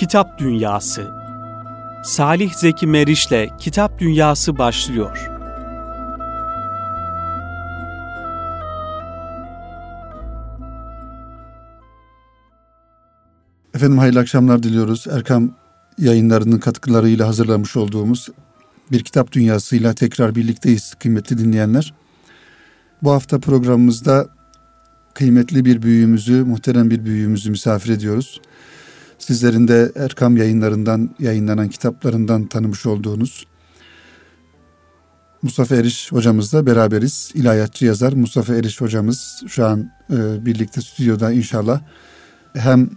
Kitap Dünyası Salih Zeki Meriç'le Kitap Dünyası başlıyor. Efendim hayırlı akşamlar diliyoruz. Erkam yayınlarının katkılarıyla hazırlamış olduğumuz bir kitap dünyasıyla tekrar birlikteyiz kıymetli dinleyenler. Bu hafta programımızda kıymetli bir büyüğümüzü, muhterem bir büyüğümüzü misafir ediyoruz. Sizlerin de Erkam yayınlarından yayınlanan kitaplarından tanımış olduğunuz Mustafa Eriş hocamızla beraberiz. İlahiyatçı yazar Mustafa Eriş hocamız şu an e, birlikte stüdyoda inşallah hem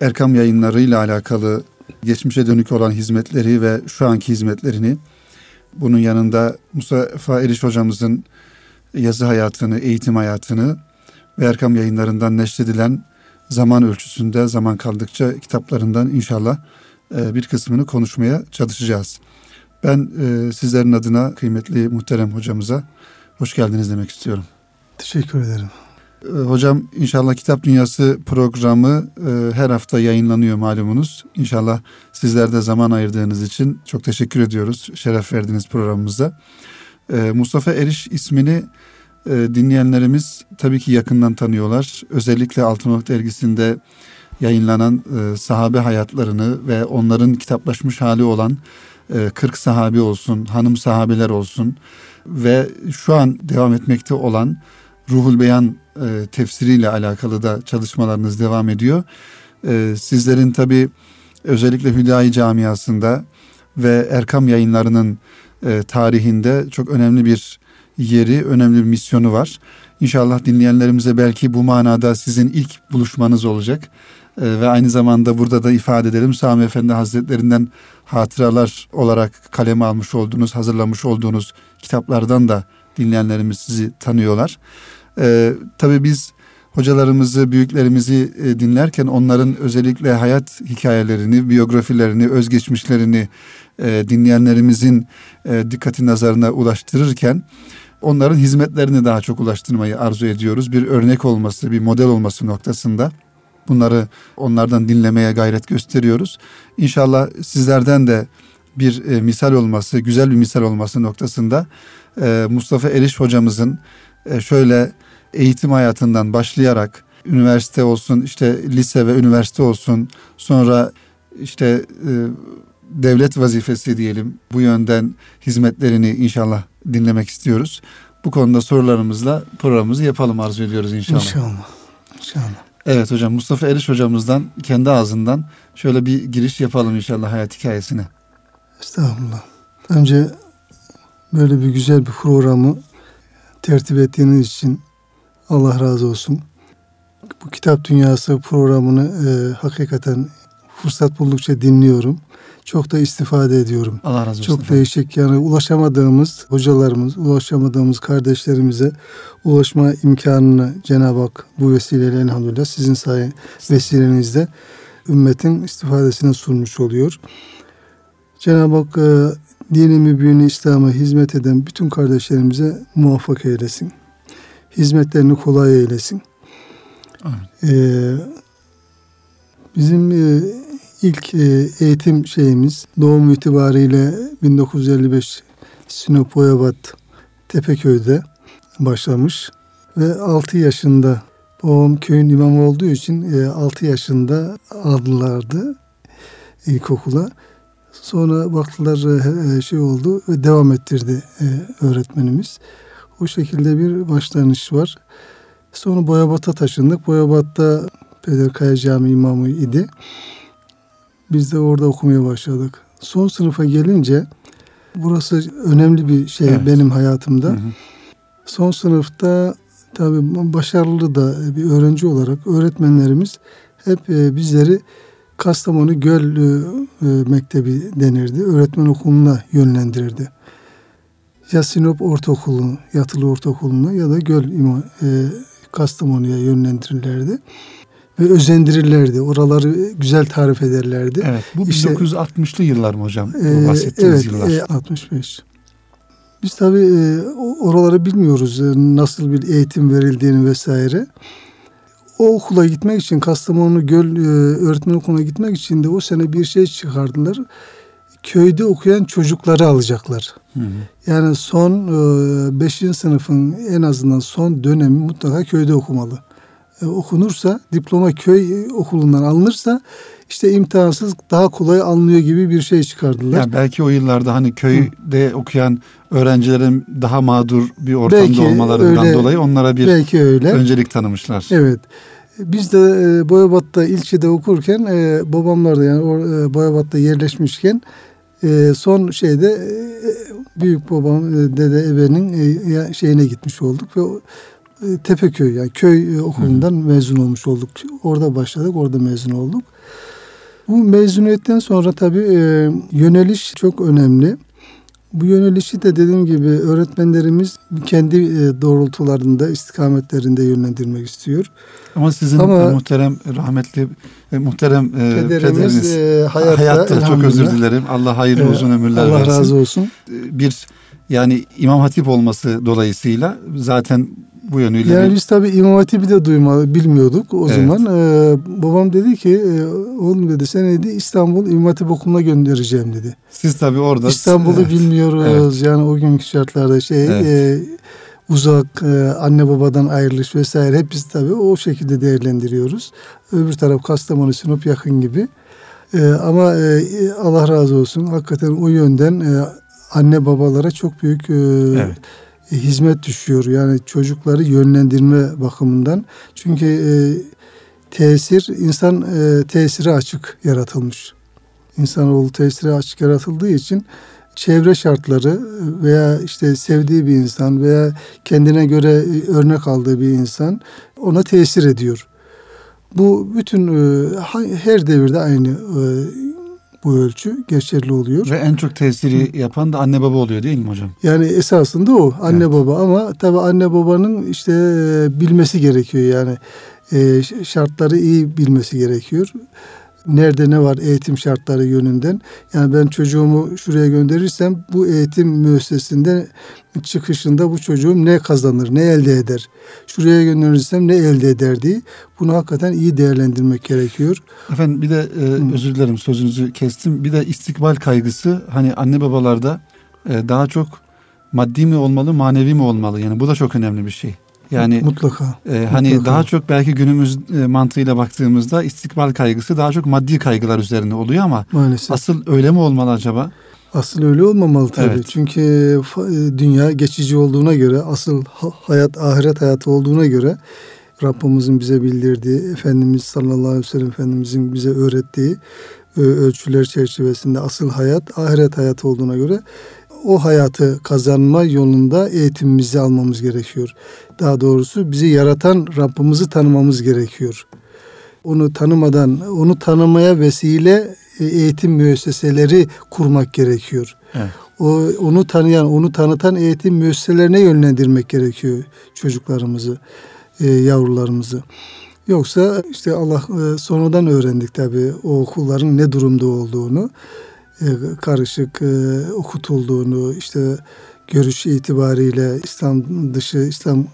Erkam yayınlarıyla alakalı geçmişe dönük olan hizmetleri ve şu anki hizmetlerini bunun yanında Mustafa Eriş hocamızın yazı hayatını, eğitim hayatını ve Erkam yayınlarından neşredilen zaman ölçüsünde zaman kaldıkça kitaplarından inşallah e, bir kısmını konuşmaya çalışacağız. Ben e, sizlerin adına kıymetli muhterem hocamıza hoş geldiniz demek istiyorum. Teşekkür ederim. E, hocam inşallah Kitap Dünyası programı her hafta yayınlanıyor malumunuz. İnşallah sizler de zaman ayırdığınız için çok teşekkür ediyoruz. Şeref verdiniz programımıza. Mustafa Eriş ismini e, dinleyenlerimiz tabii ki yakından tanıyorlar. Özellikle Altınoluk dergisinde yayınlanan e, sahabe hayatlarını ve onların kitaplaşmış hali olan e, 40 sahabi olsun, hanım sahabeler olsun ve şu an devam etmekte olan Ruhul Beyan e, tefsiriyle alakalı da çalışmalarınız devam ediyor. E, sizlerin tabii özellikle Hüdayi camiasında ve Erkam yayınlarının e, tarihinde çok önemli bir yeri, önemli bir misyonu var. İnşallah dinleyenlerimize belki bu manada sizin ilk buluşmanız olacak. Ee, ve aynı zamanda burada da ifade edelim Sami Efendi Hazretlerinden hatıralar olarak kaleme almış olduğunuz, hazırlamış olduğunuz kitaplardan da dinleyenlerimiz sizi tanıyorlar. Ee, tabii biz hocalarımızı, büyüklerimizi e, dinlerken onların özellikle hayat hikayelerini, biyografilerini, özgeçmişlerini e, dinleyenlerimizin e, dikkati nazarına ulaştırırken onların hizmetlerini daha çok ulaştırmayı arzu ediyoruz. Bir örnek olması, bir model olması noktasında bunları onlardan dinlemeye gayret gösteriyoruz. İnşallah sizlerden de bir e, misal olması, güzel bir misal olması noktasında e, Mustafa Eriş hocamızın e, şöyle eğitim hayatından başlayarak üniversite olsun, işte lise ve üniversite olsun, sonra işte devlet vazifesi diyelim bu yönden hizmetlerini inşallah dinlemek istiyoruz. Bu konuda sorularımızla programımızı yapalım arzu ediyoruz inşallah. İnşallah. İnşallah. Evet hocam Mustafa Eriş hocamızdan kendi ağzından şöyle bir giriş yapalım inşallah hayat hikayesine. Estağfurullah. Önce böyle bir güzel bir programı tertip ettiğiniz için Allah razı olsun. Bu kitap dünyası programını e, hakikaten fırsat buldukça dinliyorum çok da istifade ediyorum. Allah razı olsun. Çok efendim. değişik yani ulaşamadığımız hocalarımız, ulaşamadığımız kardeşlerimize ulaşma imkanını Cenab-ı Hak bu vesileyle elhamdülillah sizin sayı vesilenizde ümmetin istifadesine sunmuş oluyor. Cenab-ı Hak e, dini mübini İslam'a hizmet eden bütün kardeşlerimize muvaffak eylesin. Hizmetlerini kolay eylesin. Amin. Ee, bizim e, ilk e, eğitim şeyimiz doğum itibariyle 1955 Sinop Boyabat Tepeköy'de başlamış ve 6 yaşında babam köyün imamı olduğu için 6 e, yaşında aldılardı ilkokula. Sonra baktılar e, şey oldu ve devam ettirdi öğretmenimiz. O şekilde bir başlangıç var. Sonra Boyabat'a taşındık. Boyabat'ta Peder Kaya Camii imamı idi. Biz de orada okumaya başladık. Son sınıfa gelince burası önemli bir şey evet. benim hayatımda. Hı hı. Son sınıfta tabii başarılı da bir öğrenci olarak öğretmenlerimiz hep e, bizleri Kastamonu Göl e, e, Mektebi denirdi. Öğretmen okuluna yönlendirirdi. Ya Sinop Ortaokulu, Yatılı Ortaokulu'na ya da Göl Kastamonu'ya yönlendirirlerdi ve özendirirlerdi. Oraları güzel tarif ederlerdi. Evet. Bu işte, 1960'lı yıllar mı hocam? E, bahsettiğiniz evet, yıllar. E, 65. Biz tabii e, oraları bilmiyoruz. E, nasıl bir eğitim verildiğini vesaire. o okula gitmek için Kastamonu Göl e, öğretmen okuluna gitmek için de o sene bir şey çıkardılar. Köyde okuyan çocukları alacaklar. Hı hı. Yani son 5. sınıfın en azından son dönemi mutlaka köyde okumalı. E, okunursa diploma köy okulundan alınırsa işte imtihansız daha kolay alınıyor gibi bir şey çıkardılar. Yani belki o yıllarda hani köyde Hı. okuyan öğrencilerin daha mağdur bir ortamda belki olmalarından öyle, dolayı onlara bir belki öyle. öncelik tanımışlar. Evet. Biz de e, Boyabat'ta ilçede okurken e, babamlar da yani o, e, Boyabat'ta yerleşmişken e, son şeyde e, büyük babam e, dede ebenin e, şeyine gitmiş olduk ve e, Tepeköy yani köy e, okulundan Hı. mezun olmuş olduk. Orada başladık, orada mezun olduk. Bu mezuniyetten sonra tabii e, yöneliş çok önemli. Bu yönelişi de dediğim gibi öğretmenlerimiz kendi e, doğrultularında, istikametlerinde yönlendirmek istiyor. Ama sizin Ama, muhterem rahmetli e, muhterem e, pederimiz e, hayatta, hayatta çok özür dilerim. Allah hayırlı uzun ömürler Allah versin. Allah razı olsun. Bir yani İmam Hatip olması dolayısıyla zaten bu yönüyle. Yani bir... biz tabii İmam Hatip'i de duyma, bilmiyorduk o evet. zaman. Ee, babam dedi ki e, oğlum dedi sen dedi İstanbul İmam Hatip Okulu'na göndereceğim dedi. Siz tabii orada. İstanbul'u evet. bilmiyoruz evet. yani o günkü şartlarda şey evet. e, uzak e, anne babadan ayrılış vesaire hep biz tabii o şekilde değerlendiriyoruz. Öbür taraf Kastamonu Sinop yakın gibi. E, ama e, Allah razı olsun hakikaten o yönden e, anne babalara çok büyük e, evet hizmet düşüyor. Yani çocukları yönlendirme bakımından. Çünkü e, tesir insan e, tesiri açık yaratılmış. İnsanoğlu tesiri açık yaratıldığı için çevre şartları veya işte sevdiği bir insan veya kendine göre e, örnek aldığı bir insan ona tesir ediyor. Bu bütün e, her devirde aynı e, bu ölçü geçerli oluyor. Ve en çok tesiri yapan da anne baba oluyor değil mi hocam? Yani esasında o anne evet. baba ama tabi anne babanın işte e, bilmesi gerekiyor yani e, şartları iyi bilmesi gerekiyor nerede ne var eğitim şartları yönünden. Yani ben çocuğumu şuraya gönderirsem bu eğitim müessesinde çıkışında bu çocuğum ne kazanır, ne elde eder. Şuraya gönderirsem ne elde eder diye bunu hakikaten iyi değerlendirmek gerekiyor. Efendim bir de e, özür dilerim sözünüzü kestim. Bir de istikbal kaygısı hani anne babalarda e, daha çok maddi mi olmalı, manevi mi olmalı? Yani bu da çok önemli bir şey. Yani mutlaka. E, hani mutlaka. daha çok belki günümüz e, mantığıyla baktığımızda istikbal kaygısı daha çok maddi kaygılar üzerine oluyor ama Maalesef. asıl öyle mi olmalı acaba? Asıl öyle olmamalı tabii. Evet. Çünkü e, dünya geçici olduğuna göre, asıl hayat ahiret hayatı olduğuna göre Rabbimizin bize bildirdiği, Efendimiz sallallahu aleyhi ve sellem Efendimizin bize öğrettiği ölçüler çerçevesinde asıl hayat ahiret hayatı olduğuna göre o hayatı kazanma yolunda eğitimimizi almamız gerekiyor. Daha doğrusu bizi yaratan Rabbimizi tanımamız gerekiyor. Onu tanımadan, onu tanımaya vesile e, eğitim müesseseleri kurmak gerekiyor. Evet. O onu tanıyan, onu tanıtan eğitim müesseselerine yönlendirmek gerekiyor çocuklarımızı, e, yavrularımızı. Yoksa işte Allah e, sonradan öğrendik tabii o okulların ne durumda olduğunu. E, karışık e, okutulduğunu işte görüş itibariyle İslam dışı İslam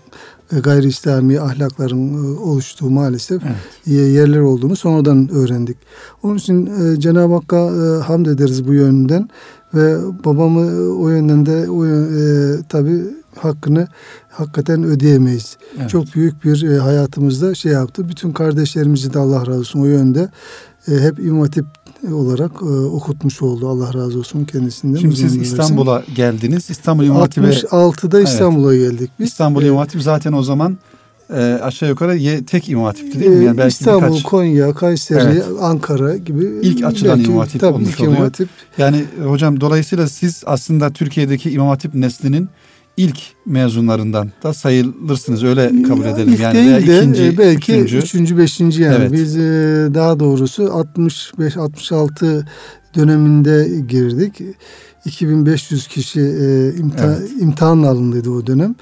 e, gayri İslami ahlakların oluştuğu maalesef evet. yerler olduğunu sonradan öğrendik. Onun için Cenab-ı Hakk'a hamd ederiz bu yönden ve babamı o yönden de o e, tabi hakkını hakikaten ödeyemeyiz. Evet. Çok büyük bir hayatımızda şey yaptı. Bütün kardeşlerimizi de Allah razı olsun o yönde hep İmam Hatip olarak e, okutmuş oldu. Allah razı olsun kendisinden. Şimdi siz İstanbul'a geldiniz. İstanbul İmam Hatip'e 66'da İstanbul'a evet. geldik biz. İstanbul İmam Hatip zaten o zaman e, aşağı yukarı ye, tek İmam Hatip'ti değil mi? Yani belki İstanbul, birkaç... Konya, Kayseri, evet. Ankara gibi ilk açılan belki, İmam Hatip tabii olmuş ilk oluyor. İmam Hatip. Yani hocam dolayısıyla siz aslında Türkiye'deki İmam Hatip neslinin ilk mezunlarından da sayılırsınız öyle kabul ya, edelim. İlk yani değil de ikinci, e, belki üçüncü. üçüncü, beşinci yani. Evet. Biz e, daha doğrusu 65-66 döneminde girdik. 2500 kişi e, imtihan, evet. imtihan alındıydı o dönem.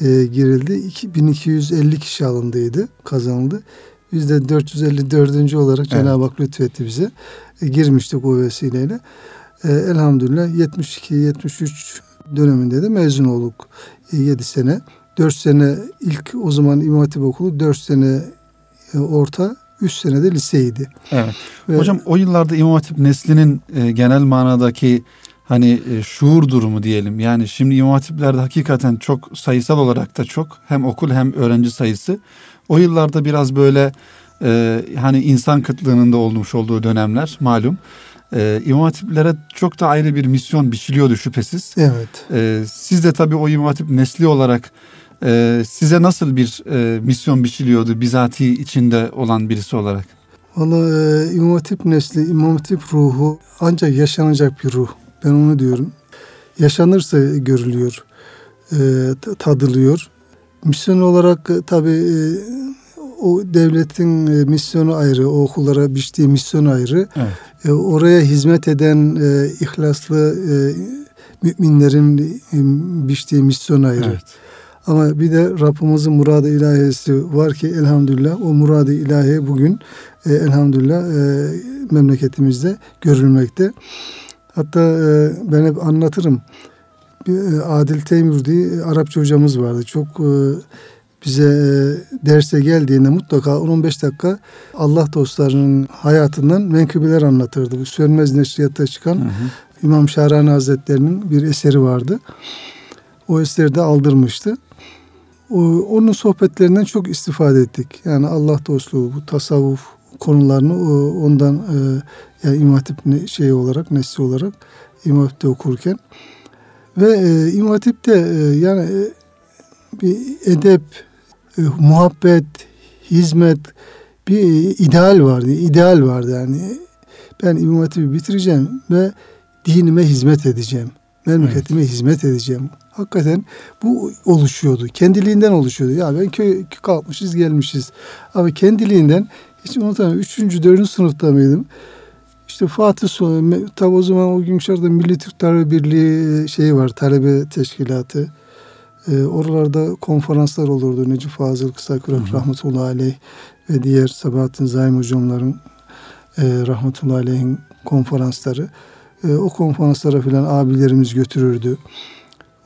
Girildi. 2250 kişi alındıydı, kazanıldı. Biz de 454. olarak evet. Cenab-ı Hak lütfetti bize. Girmiştik o vesileyle. Elhamdülillah 72-73 döneminde de mezun olduk. 7 e, sene. 4 sene ilk o zaman İmam Hatip Okulu 4 sene e, orta, üç senede liseydi. Evet. Ve, Hocam o yıllarda İmam Hatip neslinin e, genel manadaki hani e, şuur durumu diyelim. Yani şimdi İmam Hatiplerde hakikaten çok sayısal olarak da çok hem okul hem öğrenci sayısı. O yıllarda biraz böyle e, hani insan kıtlığının da olmuş olduğu dönemler malum. E, İmam Hatiplere çok da ayrı bir misyon biçiliyordu şüphesiz. Evet. E, siz de tabii o İmam Hatip nesli olarak e, size nasıl bir e, misyon biçiliyordu bizatihi içinde olan birisi olarak? Valla e, İmam Hatip nesli, İmam Hatip ruhu ancak yaşanacak bir ruh. Ben onu diyorum. Yaşanırsa görülüyor, e, tadılıyor. Misyon olarak e, tabii e, o devletin e, misyonu ayrı, o okullara biçtiği misyon ayrı. Evet. E, oraya hizmet eden e, ihlaslı e, müminlerin e, biçtiği misyon ayrı. Evet. Ama bir de Rabbimizin muradı ilahisi var ki elhamdülillah o muradı ilahi bugün e, elhamdülillah e, memleketimizde görülmekte. Hatta e, ben hep anlatırım. Bir, e, Adil Teymur diye Arapça hocamız vardı. Çok e, bize e, derse geldiğinde mutlaka 10-15 dakika Allah dostlarının hayatından menkıbeler anlatırdı. Bu Sönmez Neşriyat'ta çıkan hı hı. İmam Şahrani Hazretleri'nin bir eseri vardı. O eseri de aldırmıştı. O, onun sohbetlerinden çok istifade ettik. Yani Allah dostluğu, bu tasavvuf konularını ondan e, yani İmam Hatip şey olarak, nesli olarak İmam Hatip'te okurken ve e, İmam Hatip'te e, yani e, bir edep, e, muhabbet, hizmet bir ideal vardı. ideal vardı yani. Ben İmam Hatip'i bitireceğim ve dinime hizmet edeceğim. Memleketime evet. hizmet edeceğim. Hakikaten bu oluşuyordu. Kendiliğinden oluşuyordu. Ya ben köy, kalkmışız gelmişiz. Ama kendiliğinden hiç unutamıyorum. Üçüncü, dördüncü sınıfta mıydım? İşte Fatih Sultan, tabi o zaman o gün dışarıda Milli Türk Talebe Birliği şeyi var, talebe teşkilatı. E, oralarda konferanslar olurdu. Necip Fazıl Kısakürek rahmetullahi aleyh ve diğer Sabahattin Zaim hocamların e, rahmetullahi aleyhin konferansları. E, o konferanslara filan abilerimiz götürürdü.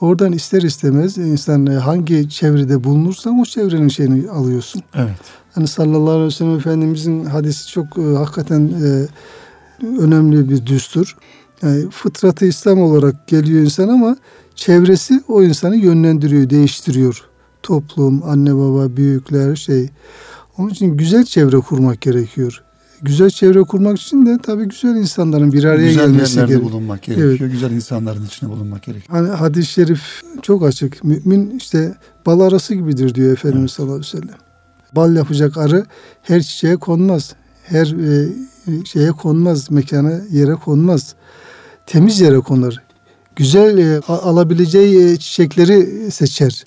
Oradan ister istemez insan hangi çevrede bulunursan o çevrenin şeyini alıyorsun. Evet. Hani sallallahu aleyhi ve sellem Efendimizin hadisi çok e, hakikaten e, önemli bir düstur. Yani fıtratı İslam olarak geliyor insan ama çevresi o insanı yönlendiriyor, değiştiriyor. Toplum, anne baba, büyükler şey. Onun için güzel çevre kurmak gerekiyor. Güzel çevre kurmak için de tabii güzel insanların bir araya güzel gelmesi gerekiyor. Güzel bulunmak gerekiyor. Evet. Güzel insanların içine bulunmak gerekiyor. Hani hadis-i şerif çok açık. Mümin işte bal arası gibidir diyor Efendimiz evet. sallallahu aleyhi ve sellem. Bal yapacak arı her çiçeğe konmaz. Her e, şeye konmaz, mekana, yere konmaz. Temiz yere konur. Güzel e, alabileceği e, çiçekleri seçer.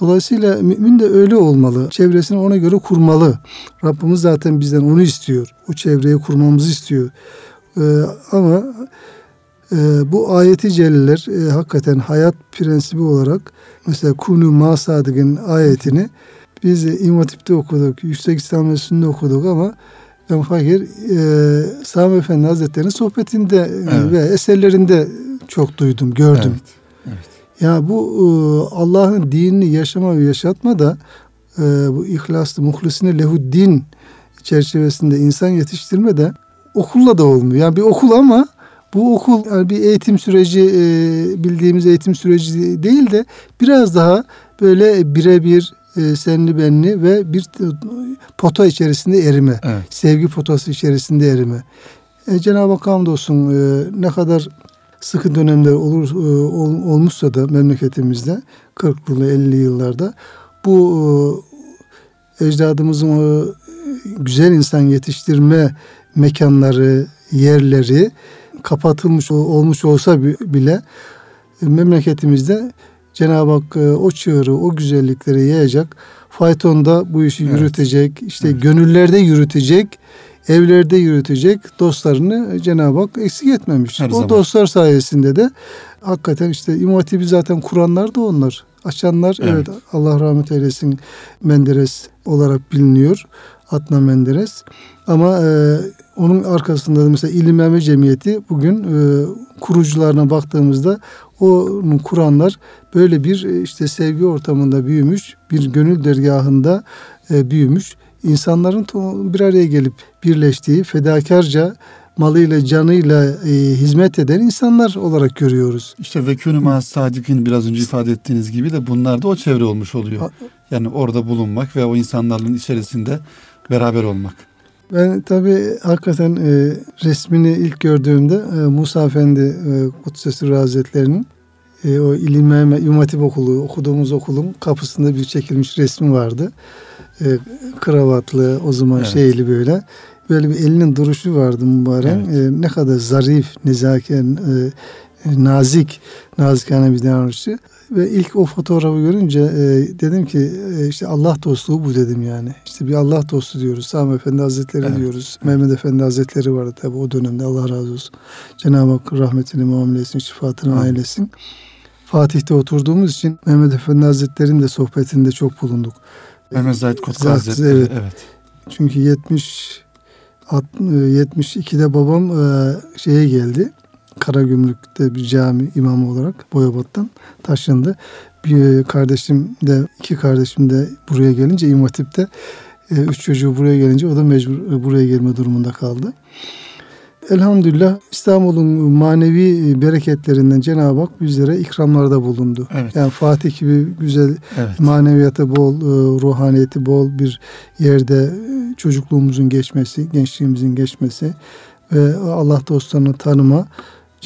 Dolayısıyla mümin de öyle olmalı. Çevresini ona göre kurmalı. Rabbimiz zaten bizden onu istiyor. O çevreyi kurmamızı istiyor. Ee, ama e, bu ayeti celleler e, hakikaten hayat prensibi olarak mesela kunu masadık'ın ayetini biz İmam Hatip'te okuduk, Yüksek İslam Enstitüsü'nde okuduk ama fakir e, Sami Efendi Hazretleri'nin sohbetinde evet. ve eserlerinde çok duydum, gördüm. Evet. evet. Ya bu e, Allah'ın dinini yaşama ve yaşatma da e, bu ihlaslı, muhlisine lehuddin çerçevesinde insan yetiştirme de okulla da olmuyor. Yani bir okul ama bu okul yani bir eğitim süreci e, bildiğimiz eğitim süreci değil de biraz daha böyle birebir e, senli benli ve bir pota içerisinde erime. Evet. Sevgi potası içerisinde erime. E, Cenab-ı Hak hamdolsun e, ne kadar sıkı dönemler olur e, ol, olmuşsa da memleketimizde 40'lı 50 yıllarda bu e, ecdadımızın o güzel insan yetiştirme mekanları, yerleri kapatılmış olmuş olsa bile e, memleketimizde Cenab-ı Hak e, o çığırı, o güzellikleri yayacak. Faytonda bu işi evet. yürütecek, işte evet. gönüllerde yürütecek, evlerde yürütecek dostlarını Cenab-ı Hak eksik etmemiş. Her o zaman. dostlar sayesinde de hakikaten işte İmam Hatip'i zaten kuranlar da onlar. Açanlar evet. evet Allah rahmet eylesin Menderes olarak biliniyor. Adnan Menderes. Ama e, onun arkasında da mesela İlim Mehmet Cemiyeti bugün e, kurucularına baktığımızda onu kuranlar böyle bir e, işte sevgi ortamında büyümüş, bir gönül dergahında e, büyümüş insanların bir araya gelip birleştiği fedakarca malıyla canıyla e, hizmet eden insanlar olarak görüyoruz. İşte vekûnü ma sadikin biraz önce ifade ettiğiniz gibi de bunlar da o çevre olmuş oluyor. Yani orada bulunmak ve o insanların içerisinde beraber olmak. Ben tabii hakikaten e, resmini ilk gördüğümde e, Musa Efendi e, Kutsesi Hazretleri'nin e, o İlim İmam Hatip Okulu okuduğumuz okulun kapısında bir çekilmiş resmi vardı. E, kravatlı o zaman evet. şeyli böyle. Böyle bir elinin duruşu vardı mübarek. Evet. E, ne kadar zarif, nezaken, e, nazik, nazikane bir davranışı. Ve ilk o fotoğrafı görünce e, dedim ki e, işte Allah dostluğu bu dedim yani. İşte bir Allah dostu diyoruz. Sami Efendi Hazretleri evet. diyoruz. Mehmet Efendi Hazretleri vardı tabi o dönemde Allah razı olsun. Cenab-ı Hak rahmetini muamele etsin, şifatını ailesin. Fatih'te oturduğumuz için Mehmet Efendi Hazretleri'nin de sohbetinde çok bulunduk. Mehmet Zahid Kutlu Hazretleri. Evet. evet. Çünkü 70 72'de e, babam e, şeye geldi. Karagümrük'te bir cami imamı olarak Boyabat'tan taşındı. Bir kardeşim de iki kardeşim de buraya gelince İmam Hatip'te e, üç çocuğu buraya gelince o da mecbur buraya gelme durumunda kaldı. Elhamdülillah İstanbul'un manevi bereketlerinden Cenab-ı Hak bizlere ikramlarda bulundu. Evet. Yani Fatih gibi güzel evet. maneviyatı bol, ruhaniyeti bol bir yerde çocukluğumuzun geçmesi, gençliğimizin geçmesi ve Allah dostlarını tanıma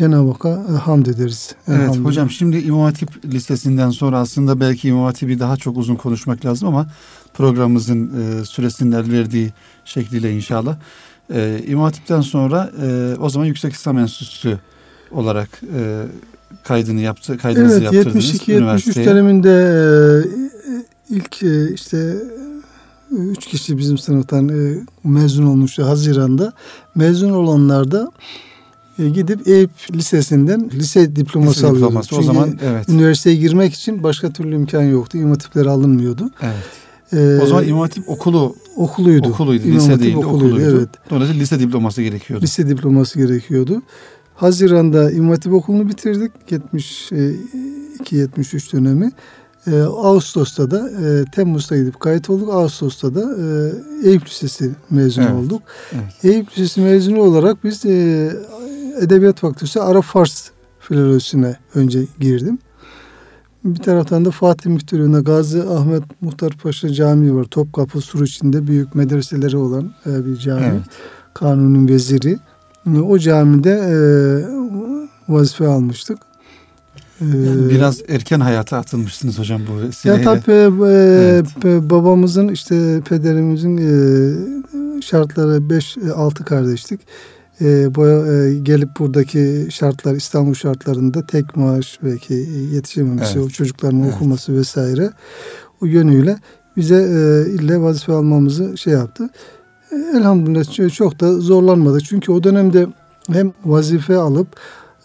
Cenab-ı Hakk'a e, hamd ederiz. Evet hocam şimdi İmam Hatip listesinden sonra aslında belki İmam Hatip'i daha çok uzun konuşmak lazım ama programımızın e, süresinin el verdiği şekliyle inşallah. E, İmam Hatip'ten sonra e, o zaman Yüksek İslam Enstitüsü olarak e, kaydını yaptı, kaydınızı evet, yaptırdınız 72-73 döneminde e, ilk e, işte üç kişi bizim sınıftan e, mezun olmuştu Haziran'da. Mezun olanlar da e, gidip Eyüp Lisesi'nden lise diploması lise alıyordu. Diploması. Çünkü o zaman evet. üniversiteye girmek için başka türlü imkan yoktu. İmam hatipleri alınmıyordu. Evet. Ee, o zaman İmam Hatip okulu okuluydu. Okuluydu. İmam lise değil okuluydu, okuluydu. Evet. Dolayısıyla lise diploması gerekiyordu. Lise diploması gerekiyordu. Haziran'da İmam Hatip okulunu bitirdik. 72-73 dönemi. E, Ağustos'ta da e, Temmuz'da gidip kayıt olduk. Ağustos'ta da e, Eyüp Lisesi mezunu evet. olduk. Evet. Eyüp Lisesi mezunu olarak biz e, Edebiyat Fakültesi Arap Fars filolojisine önce girdim. Bir taraftan da Fatih Müftülüğü'nde Gazi Ahmet Muhtar Paşa Camii var. Topkapı Sur içinde büyük medreseleri olan e, bir cami. Evet. Kanunun veziri. O camide e, vazife almıştık. Yani ee, biraz erken hayata atılmışsınız hocam bu vesileyle. Ya tabii e, evet. babamızın işte pederimizin e, şartları 5-6 kardeşlik. E, boya, e, gelip buradaki şartlar İstanbul şartlarında tek maaş belki yetişememesi, evet. o çocukların evet. okuması vesaire o yönüyle bize e, ille vazife almamızı şey yaptı. E, elhamdülillah çok da zorlanmadı. Çünkü o dönemde hem vazife alıp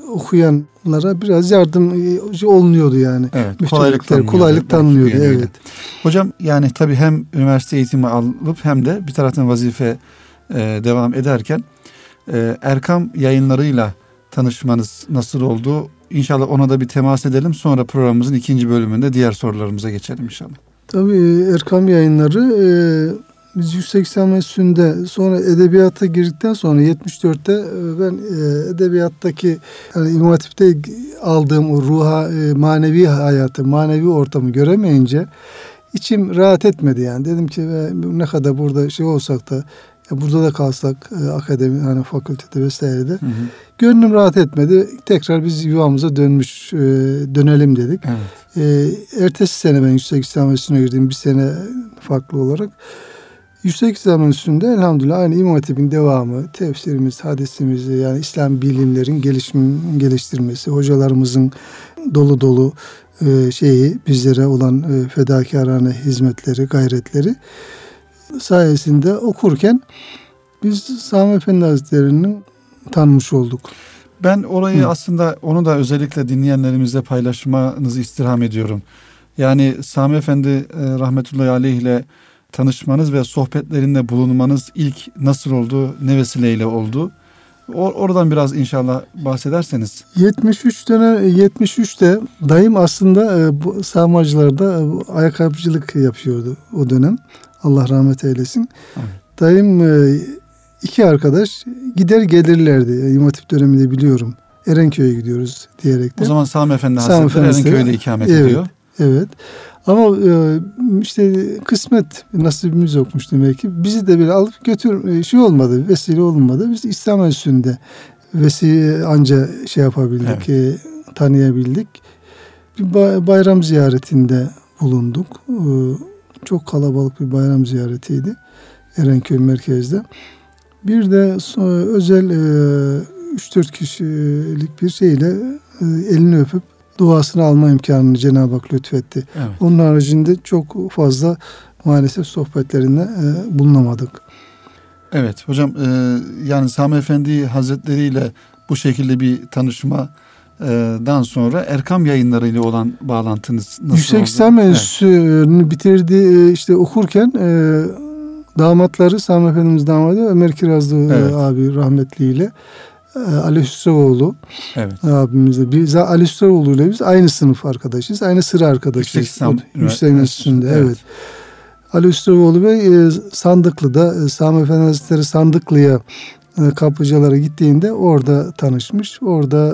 okuyanlara biraz yardım e, olunuyordu yani. Evet, kolaylık tanınıyordu. Kolaylık tanınıyordu evet. Hocam yani tabii hem üniversite eğitimi alıp hem de bir taraftan vazife e, devam ederken e, Erkam yayınlarıyla tanışmanız nasıl oldu? İnşallah ona da bir temas edelim. Sonra programımızın ikinci bölümünde diğer sorularımıza geçelim inşallah. Tabii Erkam yayınları e, biz yüksek lisans sonra edebiyata girdikten sonra 74'te e, ben e, edebiyattaki yani İmam Hatip'te aldığım o ruha, e, manevi hayatı, manevi ortamı göremeyince içim rahat etmedi yani. Dedim ki ne kadar burada şey olsak da burada da kalsak akademi hani fakültede vesairede hı hı. gönlüm rahat etmedi. Tekrar biz yuvamıza dönmüş dönelim dedik. Evet. ertesi sene ben yüksek lisans girdim bir sene farklı olarak. Yüksek zaman üstünde elhamdülillah aynı İmam Hatip'in devamı, tefsirimiz, hadisimiz yani İslam bilimlerin gelişim, geliştirmesi, hocalarımızın dolu dolu e, şeyi bizlere olan e, fedakarane hizmetleri, gayretleri sayesinde okurken biz Sami Efendi Hazretleri'nin tanımış olduk. Ben orayı Hı. aslında onu da özellikle dinleyenlerimizle paylaşmanızı istirham ediyorum. Yani Sami Efendi e, rahmetullahi aleyh ile tanışmanız ve sohbetlerinde bulunmanız ilk nasıl oldu, ne vesileyle oldu? Or oradan biraz inşallah bahsederseniz. 73 dönem 73'te dayım aslında e, bu sağmacılarda e, ayakkabıcılık yapıyordu o dönem. Allah rahmet eylesin. Evet. Dayım e, iki arkadaş gider gelirlerdi. İmam Hatip döneminde biliyorum. Erenköy'e gidiyoruz diyerek de. O zaman Sami Efendi Sami Hazretleri Efendi Erenköy'de ikamet evet, ediyor. Evet. Ama e, işte kısmet nasibimiz yokmuş demek ki. Bizi de bir alıp götür e, şey olmadı, vesile olmadı. Biz İslam Enstitüsü'nde vesile anca şey yapabildik, e, tanıyabildik. Bir ba- bayram ziyaretinde bulunduk. E, çok kalabalık bir bayram ziyaretiydi. Erenköy merkezde. Bir de özel e, 3-4 kişilik bir şeyle e, elini öpüp duasını alma imkanını Cenab-ı Hak lütfetti. Evet. Onun haricinde çok fazla maalesef sohbetlerinde e, bulunamadık. Evet hocam e, yani Sami Efendi Hazretleri ile bu şekilde bir tanışmadan sonra Erkam yayınları ile olan bağlantınız nasıl Yüksek oldu? İslam Evet. Enstitüsü'nü bitirdi işte okurken e, damatları Sami Efendimiz damadı Ömer Kirazlı Evet. abi rahmetliyle Ali Hüsrevoğlu Evet. abimizle biz Ali Hüsrevoğlu ile biz aynı sınıf arkadaşıyız. Aynı sıra arkadaşıyız. Yüksek İslam Enstitüsü'nde Evet. evet. Ali Hüsrevoğlu Bey Sandıklı'da Sami Efendi Hazretleri Sandıklı'ya kapıcılara gittiğinde orada tanışmış. Orada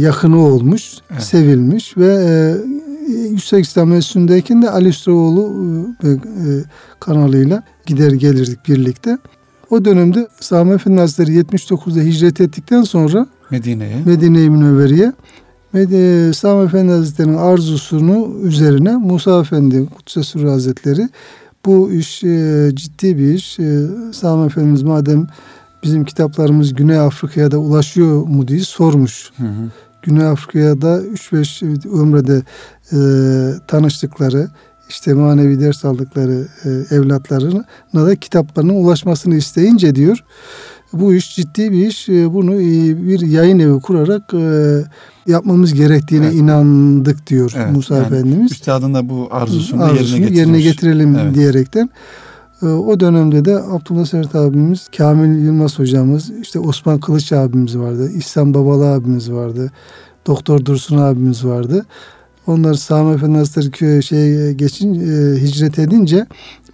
yakını olmuş, Evet. sevilmiş ve e, Yüksek İslam Enstitüsü'ndeyken de Ali Hüsrevoğlu e, e, kanalıyla gider gelirdik birlikte. O dönemde Sami Efendi Hazretleri 79'da hicret ettikten sonra Medine'ye. Medine-i Münevveri'ye Med- Sami Efendi Hazretleri'nin arzusunu üzerine Musa Efendi Kudüs'e Sürü Hazretleri bu iş e, ciddi bir iş. E, Sami Efendimiz madem bizim kitaplarımız Güney Afrika'ya da ulaşıyor mu diye sormuş. Hı hı. Güney Afrika'ya da 3-5 ömrede e, tanıştıkları işte manevi ders aldıkları e, evlatlarına da kitaplarının ulaşmasını isteyince diyor bu iş ciddi bir iş. E, Bunu e, bir yayın evi kurarak e, yapmamız gerektiğine Evet. inandık diyor Evet, Musa yani Efendimiz. Üstadın da bu arzusunu, Arzusunu yerine yerine, getirelim Evet. diyerekten. E, O dönemde de Abdullah Sert abimiz, Kamil Yılmaz hocamız, işte Osman Kılıç abimiz vardı, İhsan Babalı abimiz vardı, Doktor Dursun abimiz vardı. Onlar Sami Efendi Hazretleri köye şey geçin e, hicret edince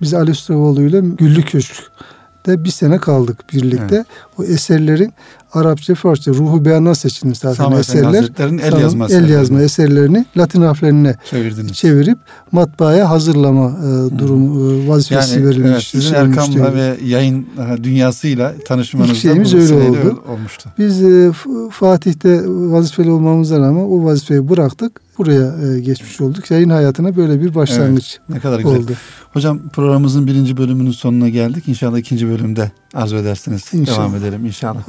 biz Ali Ustaoğlu ile Güllü Köşk'te bir sene kaldık birlikte. Evet. O eserlerin Arapça, Farsça, ruhu beyanına seçilmiş zaten Sami eserler. El yazması. El yazma eserlerini Latin harflerine Çevirdiniz. çevirip matbaaya hazırlama e, durumu e, vazifesi Yani verilmiş. evet, sizin. Erkam'la ve yayın e, dünyasıyla tanışmanızda İlk şeyimiz öyle oldu. olmuştu. Biz e, Fatih'te vazifeli olmamıza rağmen o vazifeyi bıraktık. Buraya e, geçmiş olduk. Yayın hayatına böyle bir başlangıç Ne kadar güzel. oldu. Hocam programımızın birinci bölümünün sonuna geldik. İnşallah ikinci bölümde arzu edersiniz. İnşallah. Devam edelim inşallah.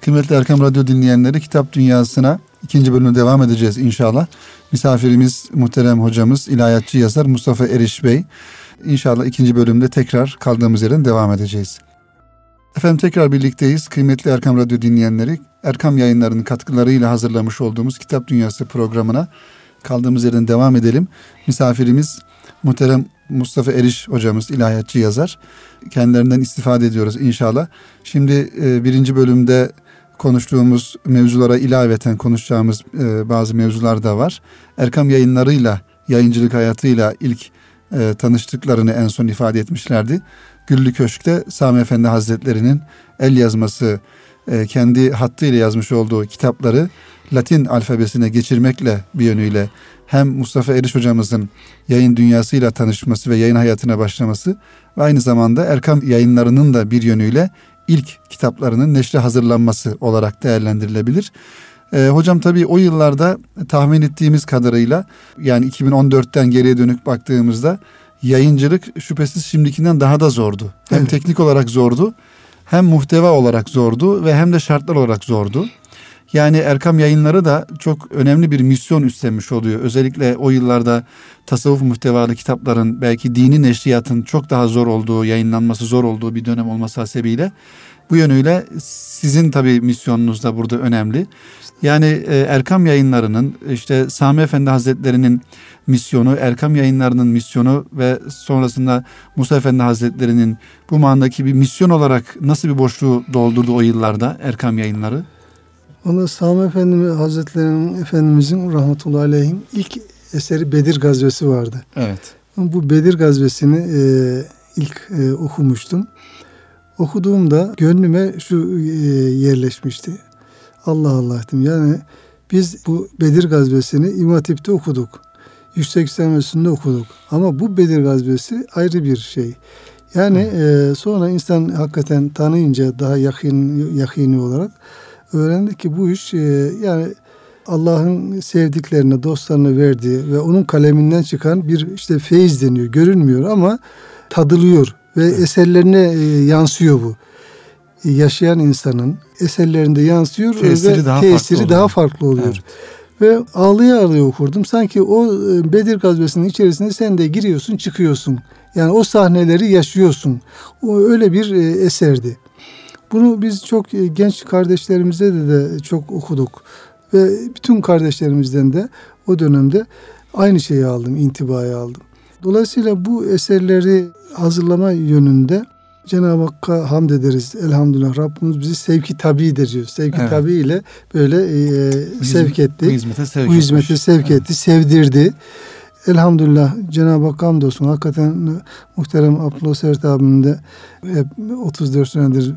Kıymetli Erkam Radyo dinleyenleri Kitap Dünyası'na ikinci bölümde devam edeceğiz inşallah. Misafirimiz muhterem hocamız ilahiyatçı yazar Mustafa Eriş Bey. İnşallah ikinci bölümde tekrar kaldığımız yerden devam edeceğiz. Efendim tekrar birlikteyiz. Kıymetli Erkam Radyo dinleyenleri Erkam yayınlarının katkılarıyla hazırlamış olduğumuz Kitap Dünyası programına kaldığımız yerden devam edelim. Misafirimiz muhterem Mustafa Eriş hocamız, ilahiyatçı yazar. Kendilerinden istifade ediyoruz inşallah. Şimdi e, birinci bölümde konuştuğumuz mevzulara ilaveten konuşacağımız e, bazı mevzular da var. Erkam yayınlarıyla, yayıncılık hayatıyla ilk e, tanıştıklarını en son ifade etmişlerdi. Güllü Köşk'te Sami Efendi Hazretleri'nin el yazması, e, kendi hattıyla yazmış olduğu kitapları Latin alfabesine geçirmekle bir yönüyle hem Mustafa Eriş hocamızın yayın dünyasıyla tanışması ve yayın hayatına başlaması ve aynı zamanda Erkam yayınlarının da bir yönüyle ilk kitaplarının neşre hazırlanması olarak değerlendirilebilir. Ee, hocam tabii o yıllarda tahmin ettiğimiz kadarıyla yani 2014'ten geriye dönük baktığımızda yayıncılık şüphesiz şimdikinden daha da zordu. Hem Evet. teknik olarak zordu hem muhteva olarak zordu ve hem de şartlar olarak zordu. Yani Erkam yayınları da çok önemli bir misyon üstlenmiş oluyor. Özellikle o yıllarda tasavvuf muhtevalı kitapların belki dini neşriyatın çok daha zor olduğu, yayınlanması zor olduğu bir dönem olması hasebiyle bu yönüyle sizin tabii misyonunuz da burada önemli. Yani e, Erkam yayınlarının işte Sami Efendi Hazretleri'nin misyonu, Erkam yayınlarının misyonu ve sonrasında Musa Efendi Hazretleri'nin bu manadaki bir misyon olarak nasıl bir boşluğu doldurdu o yıllarda Erkam yayınları? Ona Sami Efendi Hazretleri'nin Efendimizin rahmetullahi aleyhim ilk eseri Bedir gazvesi vardı. Evet. Bu Bedir gazvesini e, ilk e, okumuştum. Okuduğumda gönlüme şu e, yerleşmişti. Allah Allah dedim. Yani biz bu Bedir gazvesini İmam Hatip'te okuduk. Yüksek İslam okuduk. Ama bu Bedir gazvesi ayrı bir şey. Yani e, sonra insan hakikaten tanıyınca daha yakın yakini olarak öğrendi ki bu iş e, yani Allah'ın sevdiklerine, dostlarına verdiği ve onun kaleminden çıkan bir işte feyiz deniyor. Görünmüyor ama tadılıyor ve evet. eserlerine e, yansıyor bu. E, yaşayan insanın eserlerinde yansıyor tesiri ve daha tesiri farklı daha farklı oluyor. Evet. Ve ağlıya ağlıya okurdum. Sanki o Bedir gazvesinin içerisinde sen de giriyorsun çıkıyorsun. Yani o sahneleri yaşıyorsun. O öyle bir eserdi. Bunu biz çok e, genç kardeşlerimize de, de çok okuduk. Ve bütün kardeşlerimizden de o dönemde aynı şeyi aldım, intibayı aldım. Dolayısıyla bu eserleri hazırlama yönünde Cenab-ı Hakk'a hamd ederiz. Elhamdülillah Rabbimiz bizi sevki tabi diyor. Sevki evet. tabi ile böyle e, sevk etti. Bu hizmete sevk, bu hizmete sevk evet. etti, sevdirdi. Elhamdülillah Cenab-ı Hak hamdolsun. Hakikaten muhterem Abdullah Sert abimle de hep 34 senedir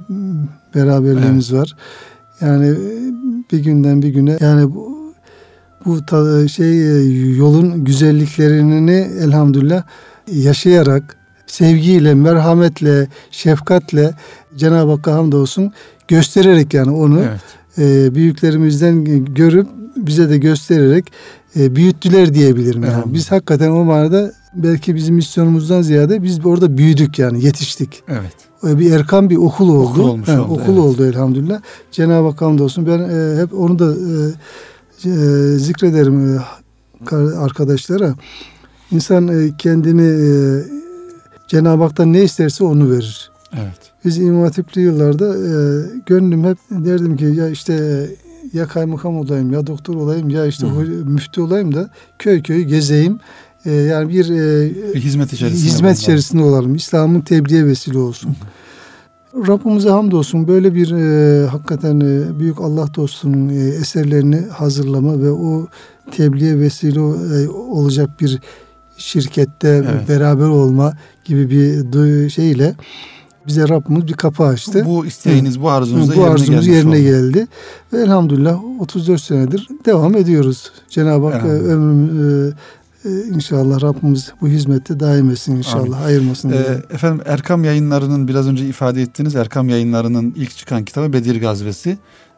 beraberliğimiz evet. var. Yani bir günden bir güne yani bu bu şey yolun güzelliklerini elhamdülillah yaşayarak sevgiyle, merhametle, şefkatle Cenab-ı Hakk'a hamdolsun göstererek yani onu evet. e, büyüklerimizden görüp bize de göstererek e, büyüttüler diyebilirim. Yani. Biz hakikaten o manada belki bizim misyonumuzdan ziyade biz orada büyüdük yani yetiştik. Evet. Bir erkan bir okul oldu. Okul olmuş yani, oldu. Okul evet. oldu elhamdülillah. Cenab-ı Hak hamdolsun. Ben e, hep onu da e, e, zikrederim e, arkadaşlara. İnsan e, kendini e, Cenab-ı Hak'tan ne isterse onu verir. Evet. Biz İmam Hatipli yıllarda e, gönlüm hep derdim ki ya işte ya kaymakam olayım ya doktor olayım ya işte Hı. müftü olayım da köy köy gezeyim. E, yani bir, e, bir hizmet içerisinde, hizmet içerisinde olalım. İslam'ın tebliğe vesile olsun. Hı. Rabbimize hamdolsun böyle bir e, hakikaten e, büyük Allah dostunun e, eserlerini hazırlama ve o tebliğe vesile e, olacak bir şirkette evet. beraber olma gibi bir şeyle bize Rabbimiz bir kapı açtı. Bu isteğiniz, bu arzunuz, bu arzumuz yerine oldu. geldi. Ve elhamdülillah 34 senedir devam ediyoruz. Cenab-ı Hak ömrüm e, inşallah Rabbimiz bu hizmette daim etsin inşallah Amin. ayırmasın. Ee, efendim Erkam yayınlarının biraz önce ifade ettiğiniz Erkam yayınlarının ilk çıkan kitabı Bedir Gazvesi.